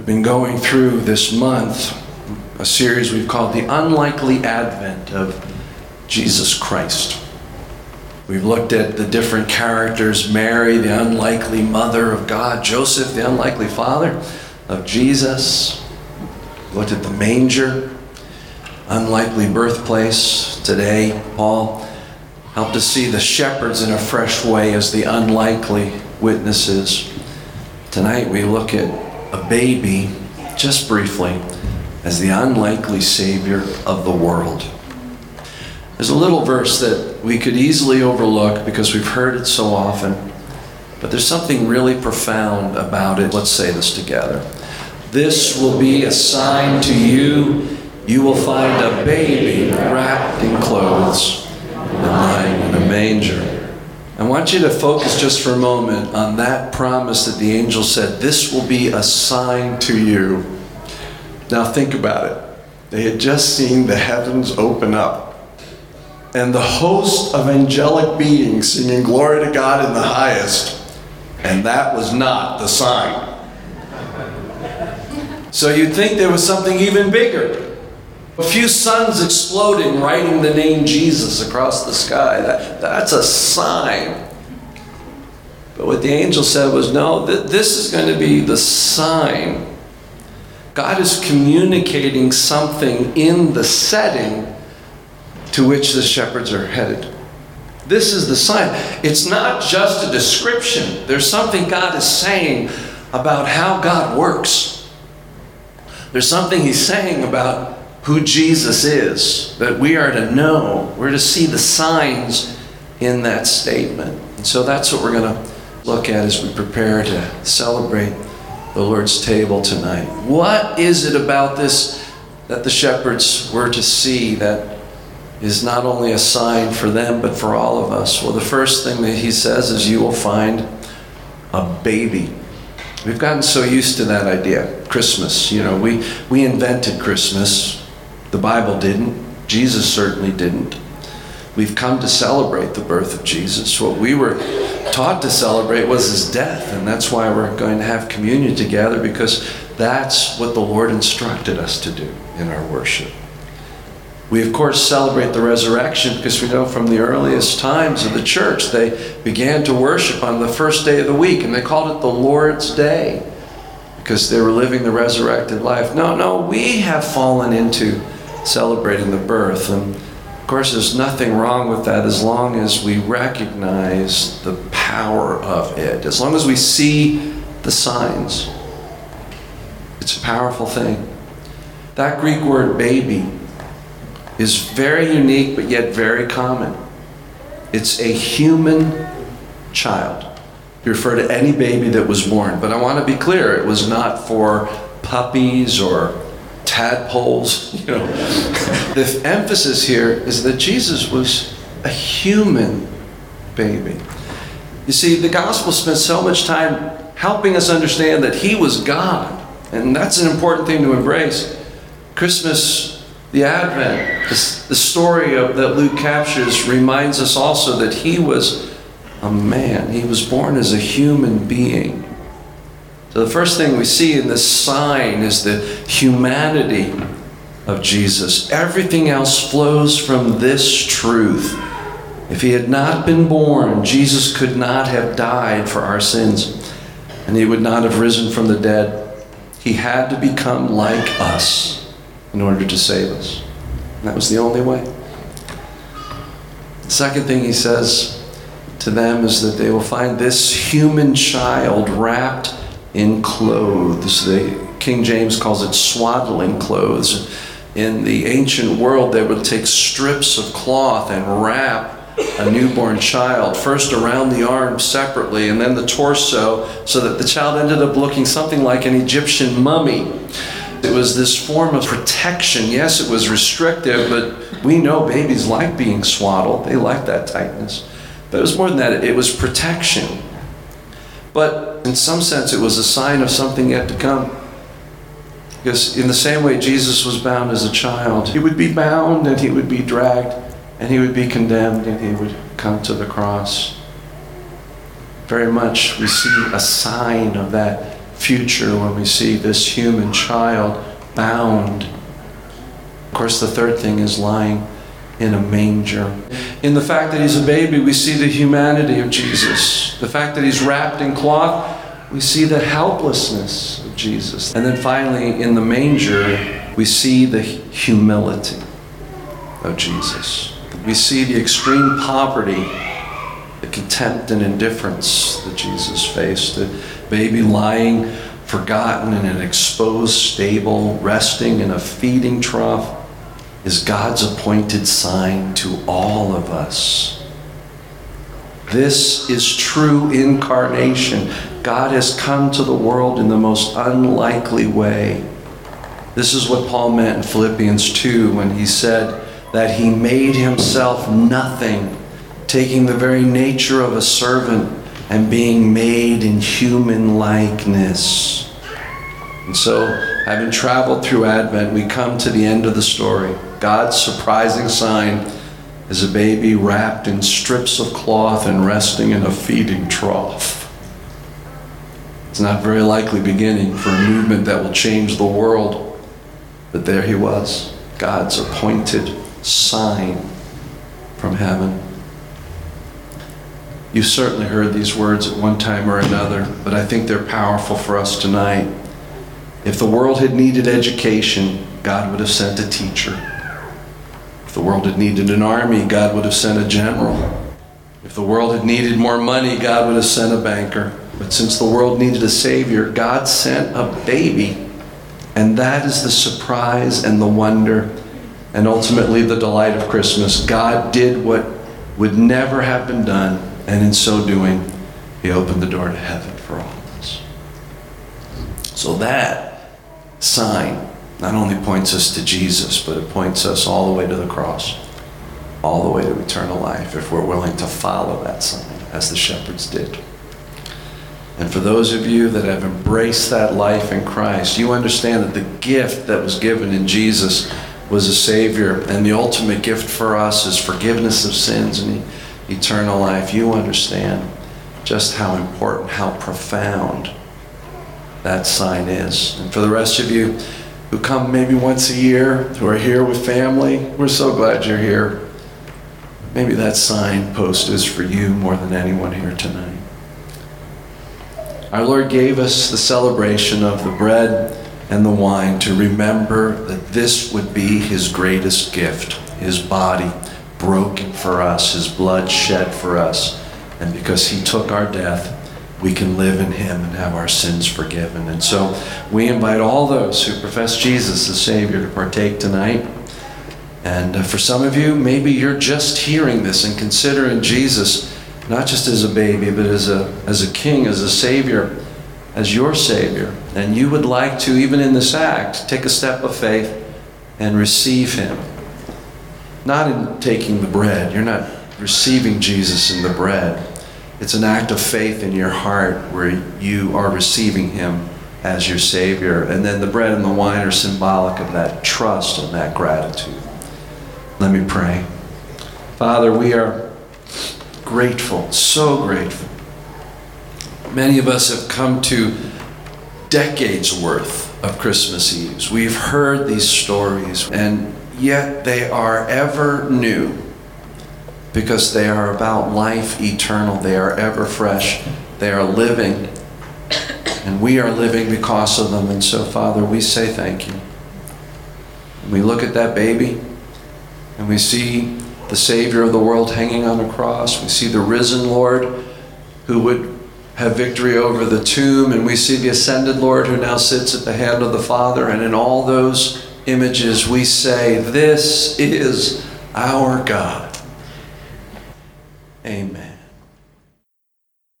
We've been going through this month a series we've called The Unlikely Advent of Jesus Christ. We've looked at the different characters Mary, the unlikely mother of God, Joseph, the unlikely father of Jesus. Looked at the manger, unlikely birthplace. Today, Paul helped us see the shepherds in a fresh way as the unlikely witnesses. Tonight, we look at a baby, just briefly, as the unlikely Savior of the world. There's a little verse that we could easily overlook because we've heard it so often, but there's something really profound about it. Let's say this together. This will be a sign to you. You will find a baby wrapped in clothes and lying in a manger. I want you to focus just for a moment on that promise that the angel said, This will be a sign to you. Now think about it. They had just seen the heavens open up and the host of angelic beings singing glory to God in the highest, and that was not the sign. So you'd think there was something even bigger. A few suns exploding, writing the name Jesus across the sky. That, that's a sign. But what the angel said was no, th- this is going to be the sign. God is communicating something in the setting to which the shepherds are headed. This is the sign. It's not just a description, there's something God is saying about how God works. There's something He's saying about who Jesus is that we are to know. We're to see the signs in that statement. And so that's what we're going to look at as we prepare to celebrate the Lord's table tonight. What is it about this that the shepherds were to see that is not only a sign for them, but for all of us. Well, the first thing that he says is, You will find a baby. We've gotten so used to that idea. Christmas, you know, we, we invented Christmas. The Bible didn't. Jesus certainly didn't. We've come to celebrate the birth of Jesus. What we were taught to celebrate was his death, and that's why we're going to have communion together because that's what the Lord instructed us to do in our worship. We, of course, celebrate the resurrection because we know from the earliest times of the church they began to worship on the first day of the week and they called it the Lord's Day because they were living the resurrected life. No, no, we have fallen into celebrating the birth. And of course, there's nothing wrong with that as long as we recognize the power of it, as long as we see the signs. It's a powerful thing. That Greek word baby is very unique but yet very common. It's a human child. You refer to any baby that was born, but I want to be clear it was not for puppies or tadpoles. You know, the emphasis here is that Jesus was a human baby. You see, the gospel spends so much time helping us understand that he was God, and that's an important thing to embrace. Christmas the Advent, the story of, that Luke captures, reminds us also that he was a man. He was born as a human being. So, the first thing we see in this sign is the humanity of Jesus. Everything else flows from this truth. If he had not been born, Jesus could not have died for our sins, and he would not have risen from the dead. He had to become like us in order to save us. And that was the only way. The second thing he says to them is that they will find this human child wrapped in clothes. The King James calls it swaddling clothes. In the ancient world, they would take strips of cloth and wrap a newborn child, first around the arms separately and then the torso, so that the child ended up looking something like an Egyptian mummy. It was this form of protection. Yes, it was restrictive, but we know babies like being swaddled, they like that tightness. But it was more than that, it was protection. But in some sense, it was a sign of something yet to come. Because in the same way Jesus was bound as a child, he would be bound and he would be dragged and he would be condemned and he would come to the cross. Very much we see a sign of that future when we see this human child bound. Of course, the third thing is lying in a manger. In the fact that he's a baby, we see the humanity of Jesus. The fact that he's wrapped in cloth, we see the helplessness of Jesus. And then finally, in the manger, we see the humility of Jesus. We see the extreme poverty, the contempt and indifference that Jesus faced. The baby lying forgotten in an exposed stable, resting in a feeding trough, is God's appointed sign to all of us. This is true incarnation. God has come to the world in the most unlikely way. This is what Paul meant in Philippians 2 when he said that he made himself nothing, taking the very nature of a servant and being made in human likeness. And so, having traveled through Advent, we come to the end of the story. God's surprising sign is a baby wrapped in strips of cloth and resting in a feeding trough. It's not very likely beginning for a movement that will change the world, but there he was, God's appointed sign from heaven. You certainly heard these words at one time or another, but I think they're powerful for us tonight. If the world had needed education, God would have sent a teacher. If the world had needed an army, God would have sent a general. If the world had needed more money, God would have sent a banker. But since the world needed a Savior, God sent a baby. And that is the surprise and the wonder and ultimately the delight of Christmas. God did what would never have been done, and in so doing, He opened the door to heaven for all of us. So that sign not only points us to Jesus, but it points us all the way to the cross, all the way to eternal life, if we're willing to follow that sign, as the shepherds did. And for those of you that have embraced that life in Christ, you understand that the gift that was given in Jesus was a Savior, and the ultimate gift for us is forgiveness of sins and eternal life. You understand just how important, how profound that sign is. And for the rest of you, who come maybe once a year, who are here with family. We're so glad you're here. Maybe that signpost is for you more than anyone here tonight. Our Lord gave us the celebration of the bread and the wine to remember that this would be His greatest gift His body broken for us, His blood shed for us. And because He took our death, we can live in Him and have our sins forgiven. And so we invite all those who profess Jesus as Savior to partake tonight. And uh, for some of you, maybe you're just hearing this and considering Jesus not just as a baby, but as a, as a king, as a Savior, as your Savior. And you would like to, even in this act, take a step of faith and receive Him. Not in taking the bread, you're not receiving Jesus in the bread it's an act of faith in your heart where you are receiving Him as your Savior. And then the bread and the wine are symbolic of that trust and that gratitude. Let me pray. Father, we are grateful, so grateful. Many of us have come to decades worth of Christmas Eves. We've heard these stories, and yet they are ever new because they are about life eternal. They are ever fresh. They are living. And we are living because of them. And so, Father, we say thank you. we look at that baby and we see the Savior of the world hanging on a cross. We see the risen Lord who would have victory over the tomb. And we see the ascended Lord who now sits at the hand of the Father. And in all those images, we say, This is our God. Amen.